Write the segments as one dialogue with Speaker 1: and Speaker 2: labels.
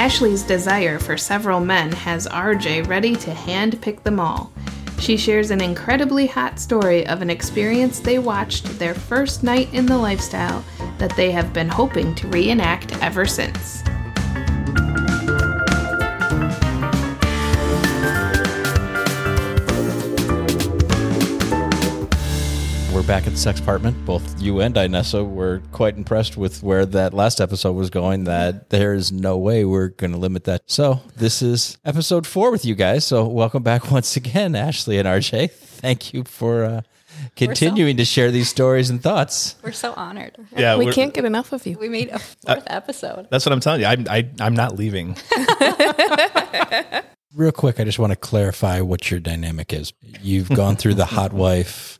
Speaker 1: Ashley's desire for several men has RJ ready to hand pick them all. She shares an incredibly hot story of an experience they watched their first night in the lifestyle that they have been hoping to reenact ever since.
Speaker 2: We're back at the sex apartment. Both you and Inessa were quite impressed with where that last episode was going. That there's no way we're going to limit that. So this is episode four with you guys. So welcome back once again, Ashley and RJ. Thank you for uh, continuing to share these stories and thoughts.
Speaker 3: We're so honored.
Speaker 4: Yeah,
Speaker 1: we can't get enough of you.
Speaker 3: We made a fourth episode.
Speaker 4: That's what I'm telling you. I'm I, I'm not leaving.
Speaker 2: Real quick, I just want to clarify what your dynamic is. You've gone through the hot wife,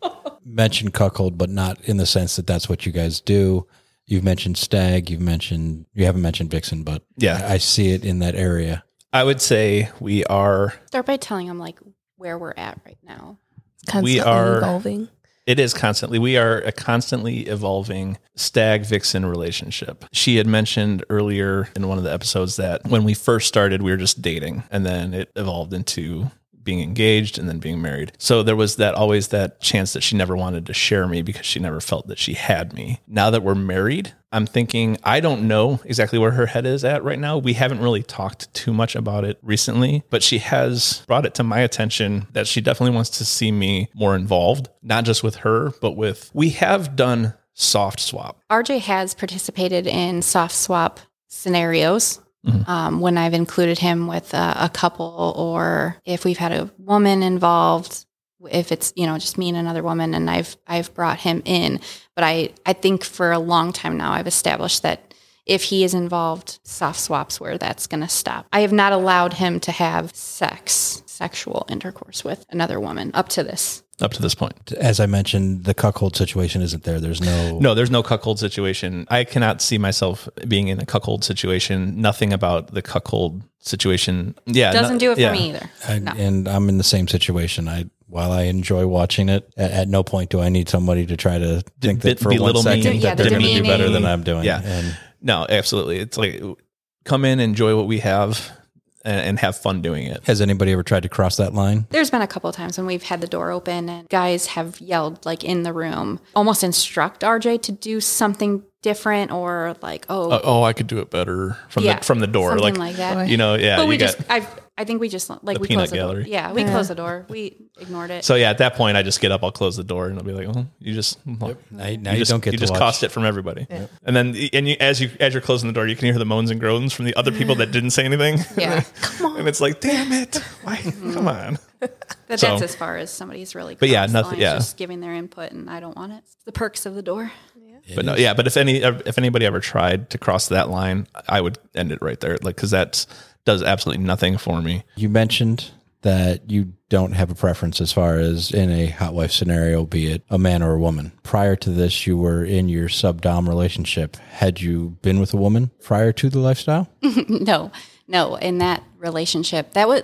Speaker 2: mentioned cuckold, but not in the sense that that's what you guys do. You've mentioned stag. You've mentioned you haven't mentioned vixen, but
Speaker 4: Yeah.
Speaker 2: I, I see it in that area.
Speaker 4: I would say we are.
Speaker 3: Start by telling them like where we're at right now.
Speaker 1: Constantly
Speaker 4: are-
Speaker 1: evolving.
Speaker 4: It is constantly. We are a constantly evolving stag vixen relationship. She had mentioned earlier in one of the episodes that when we first started, we were just dating, and then it evolved into being engaged and then being married. So there was that always that chance that she never wanted to share me because she never felt that she had me. Now that we're married, I'm thinking I don't know exactly where her head is at right now. We haven't really talked too much about it recently, but she has brought it to my attention that she definitely wants to see me more involved, not just with her, but with we have done soft swap.
Speaker 3: RJ has participated in soft swap scenarios um, when I've included him with a, a couple, or if we've had a woman involved. If it's you know just me and another woman, and I've I've brought him in, but I I think for a long time now I've established that if he is involved, soft swaps where that's going to stop. I have not allowed him to have sex, sexual intercourse with another woman up to this.
Speaker 4: Up to this point.
Speaker 2: As I mentioned, the cuckold situation isn't there. There's no
Speaker 4: No, there's no cuckold situation. I cannot see myself being in a cuckold situation. Nothing about the cuckold situation. Yeah.
Speaker 3: Doesn't
Speaker 4: no-
Speaker 3: do it for
Speaker 4: yeah.
Speaker 3: me either.
Speaker 2: I,
Speaker 3: No.
Speaker 2: and I'm in the same situation. I while I enjoy watching it, at, at no point do I need somebody to try to think that for one
Speaker 4: belittle me.
Speaker 2: second
Speaker 3: Yeah,
Speaker 2: that they're going to do better than. I'm doing.
Speaker 4: Yeah.
Speaker 2: and
Speaker 4: No, absolutely. It's like come in, enjoy what we have, and, and have fun doing it.
Speaker 2: has anybody ever tried to cross that line?
Speaker 3: There's been a couple of times when we've had the door open and guys have yelled like in the room, almost instruct RJ to do something different or like, oh,
Speaker 4: Uh, oh, I could do it better from
Speaker 3: yeah,
Speaker 4: the from the door,
Speaker 3: something
Speaker 4: like,
Speaker 3: like, that.
Speaker 4: you know, yeah.
Speaker 3: but we
Speaker 4: you got-
Speaker 3: just, I, I think we just like
Speaker 4: The
Speaker 3: we
Speaker 4: peanut
Speaker 3: closed the door.
Speaker 4: gallery.
Speaker 3: Yeah, we closed the door. We ignored it.
Speaker 4: so yeah, at that point, I just get up, I'll close the door, and I'll be like, "Oh, you just well,
Speaker 2: Now, now
Speaker 4: you,
Speaker 2: you,
Speaker 4: just,
Speaker 2: don't get
Speaker 4: you
Speaker 2: to
Speaker 4: just
Speaker 2: watch.
Speaker 4: cost it from everybody." And then and you, as you as you're closing the door, you can hear the moans and groans from the other people that didn't say anything.
Speaker 3: Yeah. Come on.
Speaker 4: and it's like, damn it, why? Mm-hmm. Come on.
Speaker 3: but
Speaker 4: so-
Speaker 3: that's as far as somebody's really.
Speaker 4: But yeah,
Speaker 3: crossed
Speaker 4: nothing- yeah.
Speaker 3: just giving their input, and I don't want it. It's the perks of the door.
Speaker 4: But no, yeah. But if any if anybody ever tried to cross that line, I would end it right there, like because that does absolutely nothing for me.
Speaker 2: You mentioned that you don't have a preference as far as in a hot wife scenario, be it a man or a woman. Prior to this, you were in your sub dom relationship. Had you been with a woman prior to the lifestyle?
Speaker 3: no, no. In that relationship, that was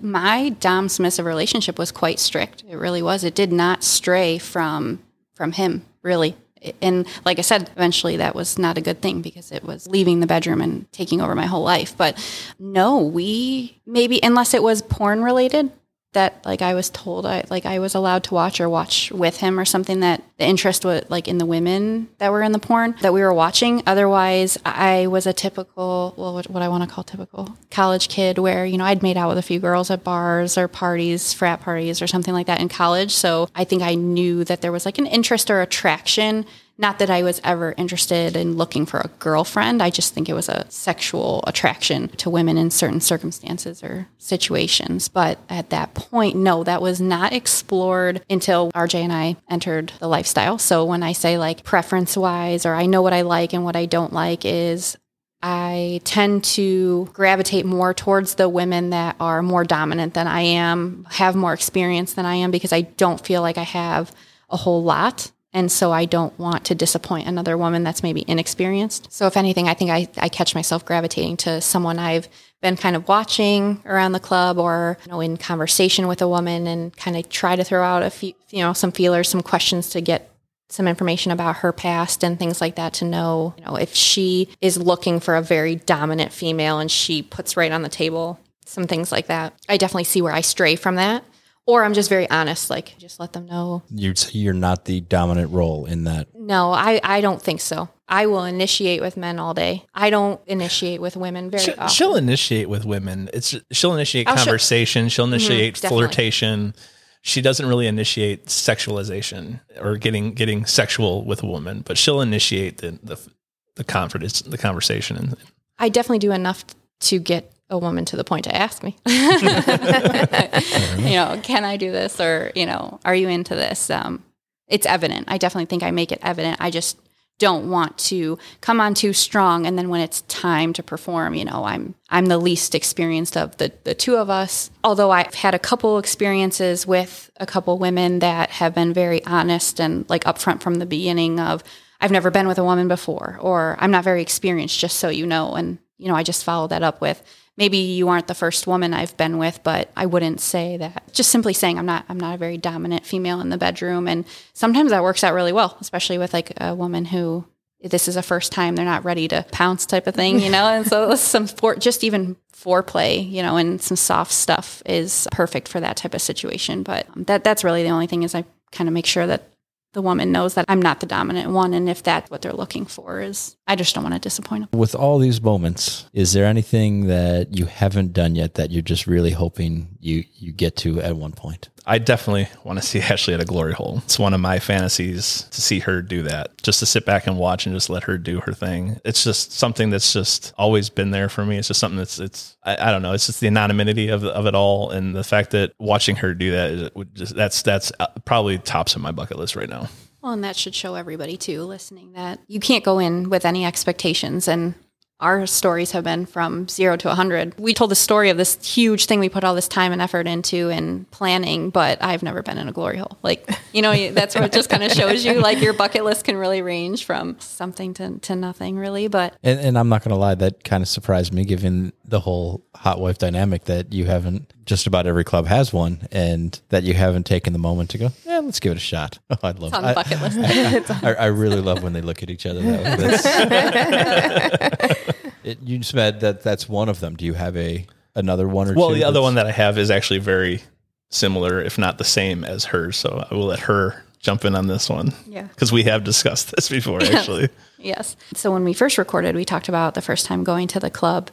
Speaker 3: my dom submissive relationship was quite strict. It really was. It did not stray from from him really. And like I said, eventually that was not a good thing because it was leaving the bedroom and taking over my whole life. But no, we maybe unless it was porn related, that like I was told I like I was allowed to watch or watch with him or something that the interest was like in the women that were in the porn that we were watching. Otherwise, I was a typical well what, what I want to call typical college kid where you know I'd made out with a few girls at bars or parties, frat parties or something like that in college. So I think I knew that there was like an interest or attraction Not that I was ever interested in looking for a girlfriend. I just think it was a sexual attraction to women in certain circumstances or situations. But at that point, no, that was not explored until RJ and I entered the lifestyle. So when I say like preference wise, or I know what I like and what I don't like, is I tend to gravitate more towards the women that are more dominant than I am, have more experience than I am, because I don't feel like I have a whole lot. And so I don't want to disappoint another woman that's maybe inexperienced. So, if anything, I think I, I catch myself gravitating to someone I've been kind of watching around the club or you know, in conversation with a woman and kind of try to throw out a few, you know, some feelers, some questions to get some information about her past and things like that to know, you know, if she is looking for a very dominant female and she puts right on the table some things like that. I definitely see where I stray from that. Or I'm just very honest, like just let them know.
Speaker 2: You'd say you're not the dominant role in that.
Speaker 3: No, I, I don't think so. I will initiate with men all day. I don't initiate with women very
Speaker 4: She'll,
Speaker 3: often.
Speaker 4: she'll initiate with women. It's she'll initiate
Speaker 3: Oh, she'll-
Speaker 4: conversation. She'll mm-hmm, initiate
Speaker 3: definitely.
Speaker 4: flirtation. She doesn't really initiate sexualization or getting getting sexual with a woman, but she'll initiate the the the confidence, the conversation, and
Speaker 3: I definitely do enough to get a woman to the point to ask me. you know, can I do this or, you know, are you into this? Um, it's evident. I definitely think I make it evident. I just don't want to come on too strong and then when it's time to perform, you know, I'm I'm the least experienced of the the two of us. Although I've had a couple experiences with a couple women that have been very honest and like upfront from the beginning of I've never been with a woman before or I'm not very experienced just so you know and you know, I just follow that up with maybe you aren't the first woman I've been with, but I wouldn't say that. Just simply saying I'm not I'm not a very dominant female in the bedroom and sometimes that works out really well, especially with like a woman who this is a first time they're not ready to pounce type of thing, you know. and so some for just even foreplay, you know, and some soft stuff is perfect for that type of situation. But um, that that's really the only thing is I kind of make sure that the woman knows that I'm not the dominant one, and if that's what they're looking for, is I just don't want to disappoint them.
Speaker 2: With all these moments, is there anything that you haven't done yet that you're just really hoping you you get to at one point?
Speaker 4: I definitely want to see Ashley at a glory hole. It's one of my fantasies to see her do that, just to sit back and watch and just let her do her thing. It's just something that's just always been there for me. It's just something that's, it's, I, I don't know. It's just the anonymity of, of it all. And the fact that watching her do that is just, that's, that's uh, probably tops of my bucket list right now.
Speaker 3: Well, and that should show everybody too, listening, that you can't go in with any expectations. And our stories have been from zero to 100. We told the story of this huge thing we put all this time and effort into and planning, but I've never been in a glory hole. Like, you know, that's what it just kind of shows you. Like, your bucket list can really range from something to, to nothing, really. But
Speaker 2: And, and I'm not going to lie, that kind of surprised me given the whole hot wife dynamic that you haven't, just about every club has one, and that you haven't taken the moment to go, yeah, let's give it a shot. Oh, I love
Speaker 3: it's on
Speaker 2: I,
Speaker 3: the bucket list.
Speaker 2: I, I really love when they look at each other. That. That's, it, you just said that that's one of them. Do you have a another one or
Speaker 4: Well,
Speaker 2: two?
Speaker 4: the other one that I have is actually very similar, if not the same as hers. So I will let her jump in on this one.
Speaker 3: Yeah.
Speaker 4: Because we have discussed this before, actually.
Speaker 3: Yes. So when we first recorded, we talked about the first time going to the club.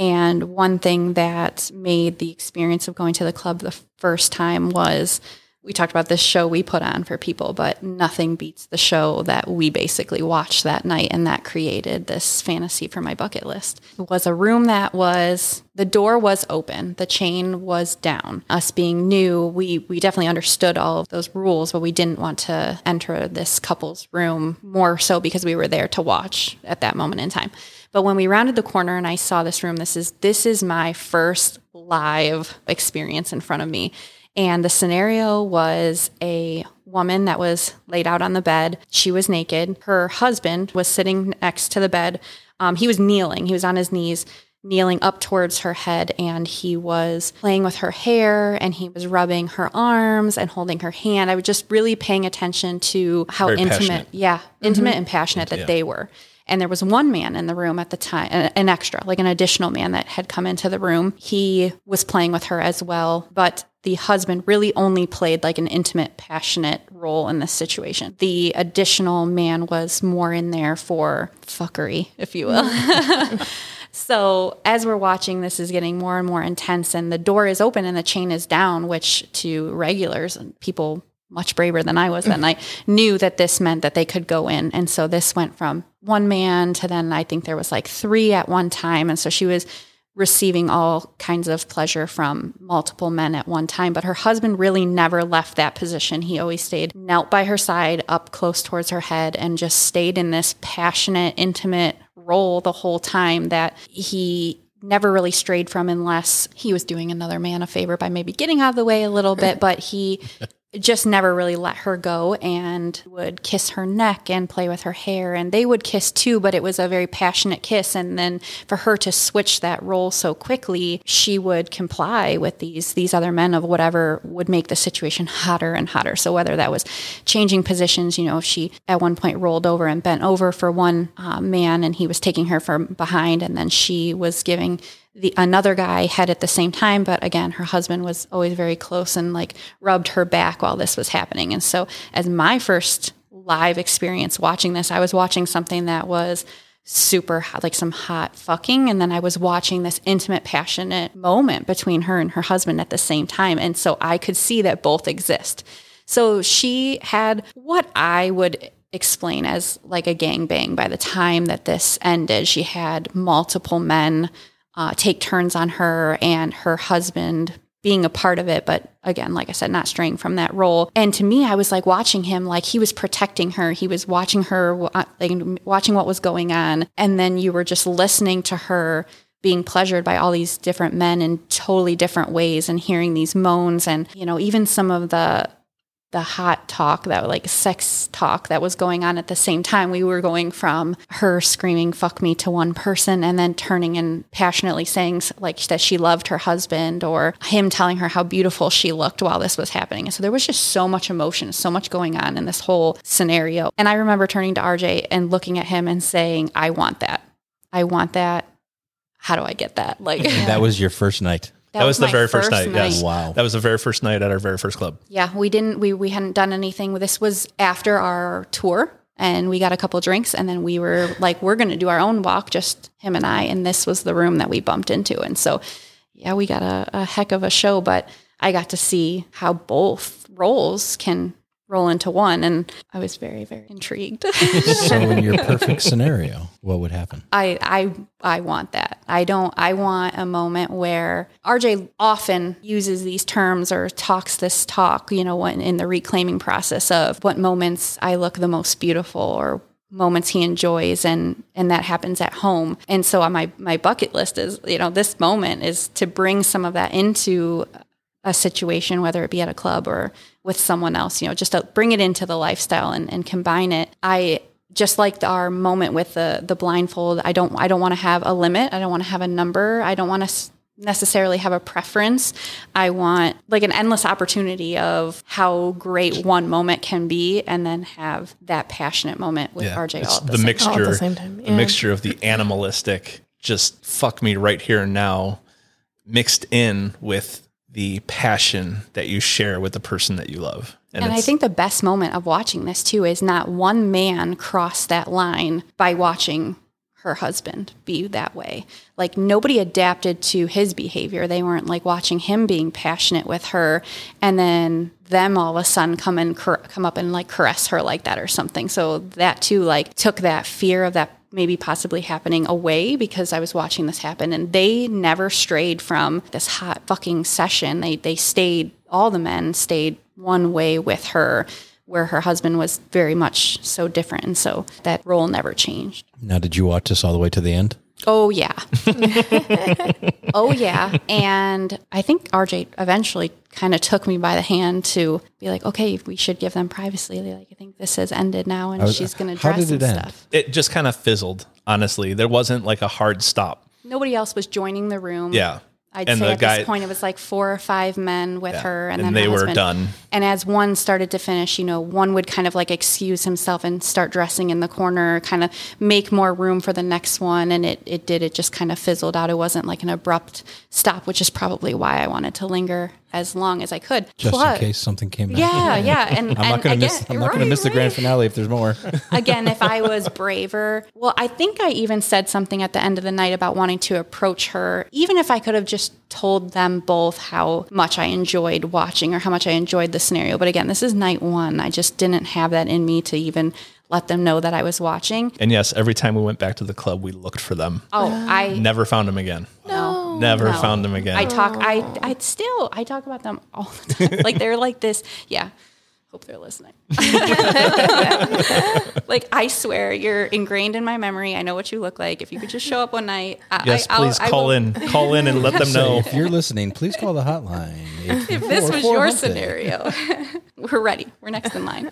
Speaker 3: And one thing that made the experience of going to the club the first time was we talked about this show we put on for people, but nothing beats the show that we basically watched that night. And that created this fantasy for my bucket list. It was a room that was, the door was open, the chain was down. Us being new, we, we definitely understood all of those rules, but we didn't want to enter this couple's room more so because we were there to watch at that moment in time. But when we rounded the corner and I saw this room, this is this is my first live experience in front of me. And the scenario was a woman that was laid out on the bed. She was naked. Her husband was sitting next to the bed. Um, he was kneeling. He was on his knees, kneeling up towards her head, and he was playing with her hair and he was rubbing her arms and holding her hand. I was just really paying attention to how
Speaker 4: Very
Speaker 3: intimate,
Speaker 4: passionate.
Speaker 3: yeah, intimate and passionate that they were. And there was one man in the room at the time, an uh, an extra, like an additional man that had come into the room. He was playing with her as well, but the husband really only played like an intimate, passionate role in this situation. The additional man was more in there for fuckery, if you will. So as we're watching, this is getting more and more intense, and the door is open and the chain is down, which to regulars and people much braver than I was that night, mm-hmm. knew that this meant that they could go in. And so this went from one man to then I think there was like three at one time. And so she was receiving all kinds of pleasure from multiple men at one time. But her husband really never left that position. He always stayed knelt by her side, up close towards her head, and just stayed in this passionate, intimate role the whole time that he never really strayed from unless he was doing another man a favor by maybe getting out of the way a little bit. But he just never really let her go and would kiss her neck and play with her hair. And they would kiss too but it was a very passionate kiss. And then for her to switch that role so quickly she would comply with these these other men of whatever would make the situation hotter and hotter. So whether that was changing positions you know if she at one point rolled over and bent over for one uh, man and he was taking her from behind and then she was giving the another guy had at the same time but again her husband was always very close and like rubbed her back while this was happening. And so as my first live experience watching this i was watching something that was super hot, like some hot fucking and then i was watching this intimate passionate moment between her and her husband at the same time and so i could see that both exist. So she had what i would explain as like a gang bang by the time that this ended. She had multiple men uh, take turns on her and her husband being a part of it, but again, like I said, not straying from that role. And to me, I was like watching him, like he was protecting her. He was watching her, uh, like watching what was going on. And then you were just listening to her being pleasured by all these different men in totally different ways and hearing these moans and, you know, even some of the the hot talk that like sex talk that was going on at the same time. We were going from her screaming fuck me to one person and then turning and passionately saying like that she loved her husband or him telling her how beautiful she looked while this was happening. And so there was just so much emotion so much going on in this whole scenario. And i remember turning to rj and looking at him and saying i want that. I want that. How do i get that? Like
Speaker 2: That was your first night.
Speaker 4: That, was, the very first, night. Yes.
Speaker 2: Wow.
Speaker 4: That was the very first night at our very first club.
Speaker 3: Yeah, we didn't we we hadn't done anything. This was after our tour and we got a couple drinks and then we were like we're going to do our own walk just him and I and this was the room that we bumped into and so yeah, we got a, a heck of a show but I got to see how both roles can roll into one and I was very very intrigued.
Speaker 2: so in your perfect scenario, what would happen?
Speaker 3: I I I want that. I don't I want a moment where RJ often uses these terms or talks this talk, you know, when in the reclaiming process of what moments I look the most beautiful or moments he enjoys and and that happens at home. And so on my my bucket list is, you know, this moment is to bring some of that into a situation, whether it be at a club or with someone else, you know, just to bring it into the lifestyle and, and combine it. I just like our moment with the the blindfold. I don't I don't want to have a limit. I don't want to have a number. I don't want to necessarily have a preference. I want like an endless opportunity of how great one moment can be, and then have that passionate moment with RJ all at the,
Speaker 4: the
Speaker 3: same
Speaker 4: mixture,
Speaker 1: All at the same time,
Speaker 4: the mixture of the animalistic, just fuck me right here and now, mixed in with the passion that you share with the person that you love.
Speaker 3: And I think the best moment of watching this too is not one man cross that line by watching her husband be that way. Like nobody adapted to his behavior. They weren't like watching him being passionate with her and then them all of a sudden come and come up and like caress her like that or something. So that too like took that fear of that maybe possibly happening away because I was watching this happen and they never strayed from this hot fucking session. They they stayed all the men stayed one way with her where her husband was very much so different and so that role never changed.
Speaker 2: Now, did you watch this all the way to the end?
Speaker 3: Oh yeah. oh yeah. And I think RJ eventually kind of took me by the hand to be like, okay, we should give them privacy. Like, I think this has ended now and
Speaker 2: was-
Speaker 3: she's going to dress and
Speaker 2: end?
Speaker 3: stuff.
Speaker 4: it just kind of fizzled, honestly. There wasn't like a hard stop.
Speaker 3: Nobody else was joining the room.
Speaker 4: Yeah.
Speaker 3: I'd
Speaker 4: And
Speaker 3: say
Speaker 4: the
Speaker 3: at
Speaker 4: guy-
Speaker 3: this point it was like four or five men with her, and,
Speaker 4: and
Speaker 3: then
Speaker 4: they were done.
Speaker 3: And as one started to finish, you know, one would kind of like excuse himself and start dressing in the corner, kind of make more room for the next one. And it it did. It just kind of fizzled out. It wasn't like an abrupt stop, which is probably why I wanted to linger as long as I could.
Speaker 2: Just
Speaker 3: Plus-
Speaker 2: in case something came back.
Speaker 3: Yeah, yeah, and
Speaker 2: I'm not gonna
Speaker 3: again,
Speaker 2: miss. I'm not gonna
Speaker 3: right,
Speaker 2: miss the
Speaker 3: right.
Speaker 2: grand finale if there's more.
Speaker 3: again, if I was braver, well, I think I even said something at the end of the night about wanting to approach her, even if I could have just told them both how much I enjoyed watching or how much I enjoyed the scenario. But again, this is night one. I just didn't have that in me to even let them know that I was watching.
Speaker 4: And yes, every time we went back to the club, we looked for them.
Speaker 3: Oh, I
Speaker 4: Never found them again.
Speaker 3: no.
Speaker 4: Never
Speaker 3: No.
Speaker 4: found them again.
Speaker 3: I talk. I I still I talk about them all the time. like they're like this. Yeah. Hope they're listening. like I swear, you're ingrained in my memory. I know what you look like. If you could just show up one night, I,
Speaker 4: yes,
Speaker 3: I, I'll-
Speaker 4: please
Speaker 3: I
Speaker 4: call in. Call in and let them
Speaker 2: So
Speaker 4: know.
Speaker 2: if you're listening, please call the hotline.
Speaker 3: If this was your scenario, we're ready. We're next in line.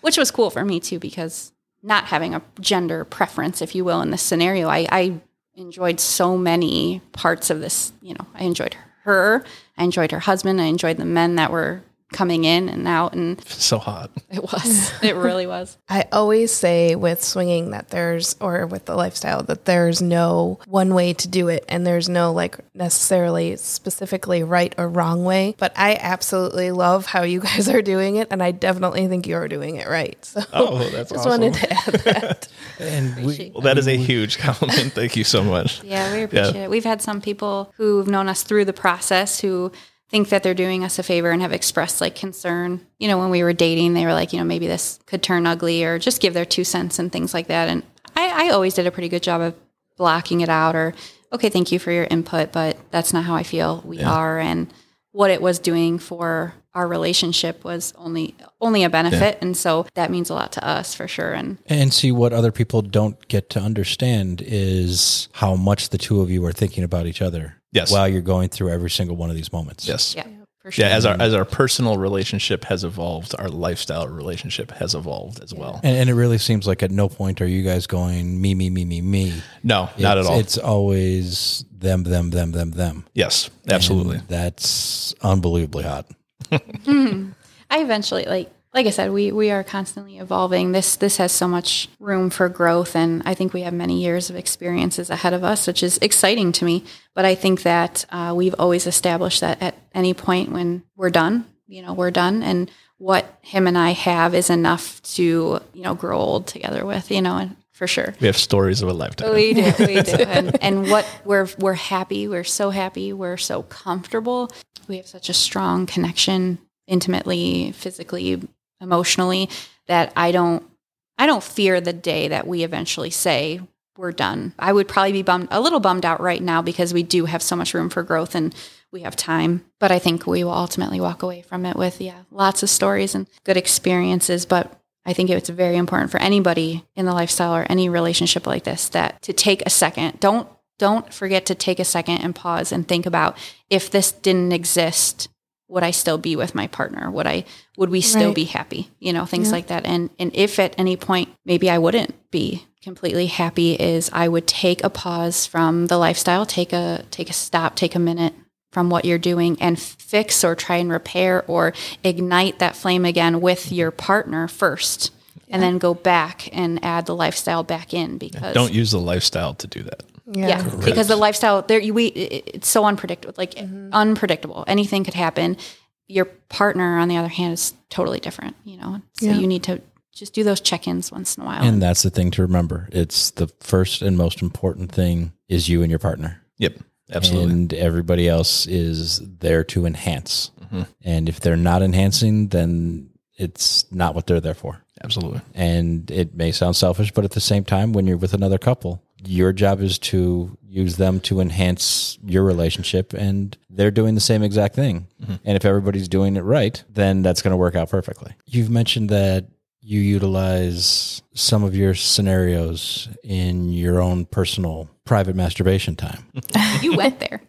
Speaker 3: Which was cool for me too, because not having a gender preference, if you will, in this scenario, I, I enjoyed so many parts of this. You know, I enjoyed her, I enjoyed her husband, I enjoyed the men that were coming in and out, and
Speaker 4: So hot.
Speaker 3: it was, it really was.
Speaker 1: I always say with swinging that there's, or with the lifestyle, that there's no one way to do it and there's no like necessarily specifically right or wrong way. But I absolutely love how you guys are doing it and I definitely think you're doing it right. So
Speaker 4: Oh, that's
Speaker 1: just
Speaker 4: awesome.
Speaker 1: wanted to add that.
Speaker 2: And we,
Speaker 4: Well, that is a huge compliment. Thank you so much.
Speaker 3: Yeah, we appreciate it. We've had some people who've known us through the process who think that they're doing us a favor and have expressed like concern. You know, when we were dating, they were like, you know, maybe this could turn ugly or just give their two cents and things like that. And I, I always did a pretty good job of blocking it out or, okay, thank you for your input, but that's not how I feel we are. And what it was doing for our relationship was only only a benefit. And so that means a lot to us for sure. And
Speaker 2: and see what other people don't get to understand is how much the two of you are thinking about each other.
Speaker 4: Yes.
Speaker 2: While you're going through every single one of these moments.
Speaker 4: Yes.
Speaker 3: yeah, for sure.
Speaker 4: Yeah, as our as our personal relationship has evolved, our lifestyle relationship has evolved as well.
Speaker 2: And, and it really seems like at no point are you guys going me, me, me, me, me.
Speaker 4: No, not at all.
Speaker 2: It's always them, them, them, them, them.
Speaker 4: yes, absolutely.
Speaker 2: And that's unbelievably hot.
Speaker 3: I eventually like like I said, we we are constantly evolving. This this has so much room for growth and I think we have many years of experiences ahead of us, which is exciting to me. But I think that uh, we've always established that at any point when we're done, you know, we're done and what him and I have is enough to, you know, grow old together with, you know, and for sure.
Speaker 4: we have stories of a lifetime.
Speaker 3: We do, we do, and, and what we're we're happy. We're so happy. We're so comfortable. We have such a strong connection, intimately, physically, emotionally, that I don't I don't fear the day that we eventually say we're done. I would probably be bummed a little bummed out right now because we do have so much room for growth and we have time. But I think we will ultimately walk away from it with yeah, lots of stories and good experiences. But I think it's very important for anybody in the lifestyle or any relationship like this that to take a second. Don't don't forget to take a second and pause and think about if this didn't exist, would I still be with my partner? Would I would we still
Speaker 1: Right.
Speaker 3: be happy? You know, things like that. And and if at any point maybe I wouldn't be completely happy is I would take a pause from the lifestyle, take a take a stop, take a minute from what you're doing and fix or try and repair or ignite that flame again with your partner first and then go back and add the lifestyle back in because
Speaker 4: Don't use the lifestyle to do that.
Speaker 3: Yeah, because the lifestyle there you we it's so unpredictable like mm-hmm. unpredictable anything could happen your partner on the other hand is totally different you know so
Speaker 1: Yeah.
Speaker 3: you need to just do those check-ins once in a while
Speaker 2: And that's the thing to remember. It's the first and most important thing is you and your partner.
Speaker 4: Yep, absolutely.
Speaker 2: And everybody else is there to enhance. Mm-hmm. And if they're not enhancing, then it's not what they're there for.
Speaker 4: absolutely.
Speaker 2: And it may sound selfish, but at the same time, when you're with another couple, your job is to use them to enhance your relationship, and they're doing the same exact thing. Mm-hmm. And if everybody's doing it right, then that's going to work out perfectly. You've mentioned that you utilize some of your scenarios in your own personal private masturbation time.
Speaker 3: you went there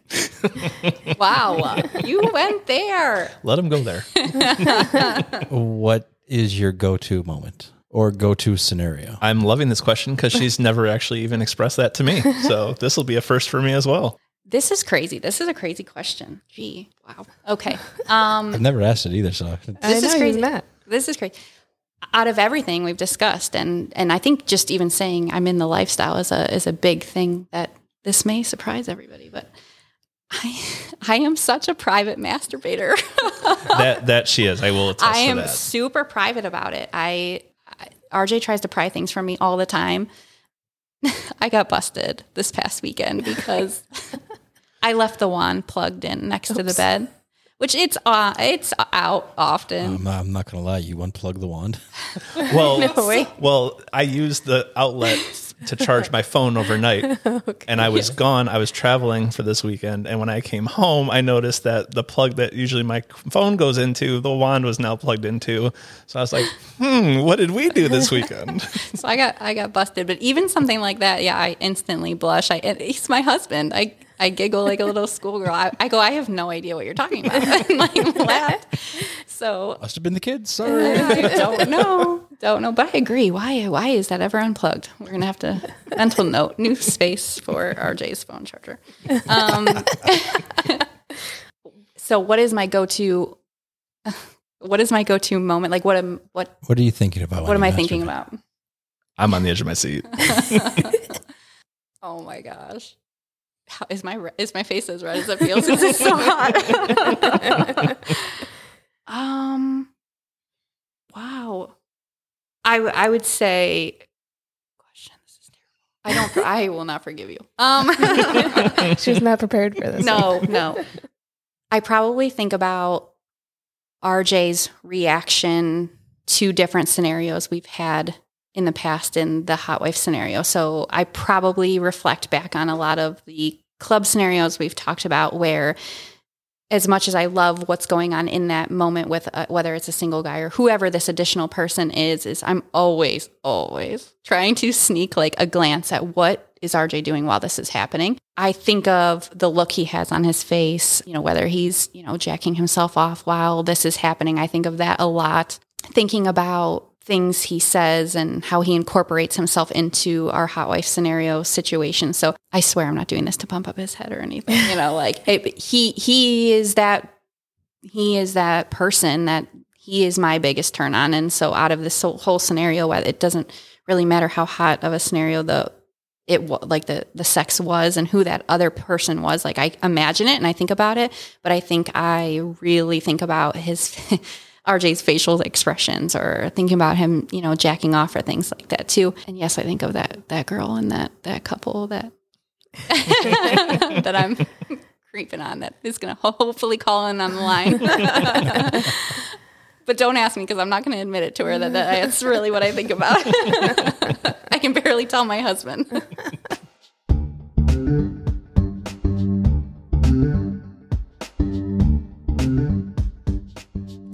Speaker 3: wow you went there
Speaker 4: Let them go there.
Speaker 2: what is your go-to moment or go-to scenario?
Speaker 4: I'm loving this question because she's never actually even expressed that to me. So this will be a first for me as well.
Speaker 3: this is crazy this is a crazy question gee wow okay um
Speaker 2: I've never asked it either, so
Speaker 1: I
Speaker 3: This is crazy.
Speaker 1: you've.
Speaker 3: This is crazy. Out of everything we've discussed, and and I think just even saying I'm in the lifestyle is a is a big thing that this may surprise everybody. But I, I am such a private masturbator.
Speaker 4: that that she is. I will attest
Speaker 3: I am
Speaker 4: that.
Speaker 3: super private about it. I, I RJ tries to pry things from me all the time. I got busted this past weekend because I left the wand plugged in next to the bed, which it's uh, it's out often.
Speaker 2: I'm not, I'm not gonna lie, you unplug the wand.
Speaker 4: Well,
Speaker 1: No
Speaker 4: well, I used the outlet to charge my phone overnight, and I was gone. I was traveling for this weekend, and when I came home, I noticed that the plug that usually my phone goes into, the wand was now plugged into. So I was like, "Hmm, what did we do this weekend?"
Speaker 3: So I got I got busted. But even something like that, yeah, I instantly blush. I and he's my husband. I I giggle like a little schoolgirl. I, I go, I have no idea what you're talking about, and like laugh. So
Speaker 2: Must have been the kids. Sorry.
Speaker 3: I don't know, don't know. But I agree. Why why is that ever unplugged? We're gonna have to mental note new space for RJ's phone charger. Um, so what is my go to? What is my go to moment? Like what am what
Speaker 2: what are you thinking about?
Speaker 3: what am I thinking about?
Speaker 4: I'm on the edge of my seat.
Speaker 3: oh my gosh. How, is my is my face as red as it feels? It's so hot. um. Wow. I w- I would say. Question. This is terrible. I don't. I will not forgive you. Um.
Speaker 1: She was not prepared for this.
Speaker 3: no, no. I probably think about RJ's reaction to different scenarios we've had in the past in the hot wife scenario. So I probably reflect back on a lot of the club scenarios we've talked about where as much as I love what's going on in that moment with uh, whether it's a single guy or whoever this additional person is is I'm always always trying to sneak like a glance at what is RJ doing while this is happening. I think of the look he has on his face, you know, whether he's, you know, jacking himself off while this is happening. I think of that a lot. Thinking about things he says and how he incorporates himself into our hot wife scenario situation. So I swear I'm not doing this to pump up his head or anything, you know, like he he is that he is that person that he is my biggest turn on. And so out of this whole- scenario, it doesn't really matter how hot of a scenario the it like the the sex was and who that other person was like i imagine it and i think about it but i think i really think about his rj's facial expressions or thinking about him you know jacking off or things like that too. And yes i think of that that girl and that that couple that that i'm creeping on that is going to hopefully call in on the line. But don't ask me because i'm not going to admit it to her that, that that's really what i think about. I can barely tell my husband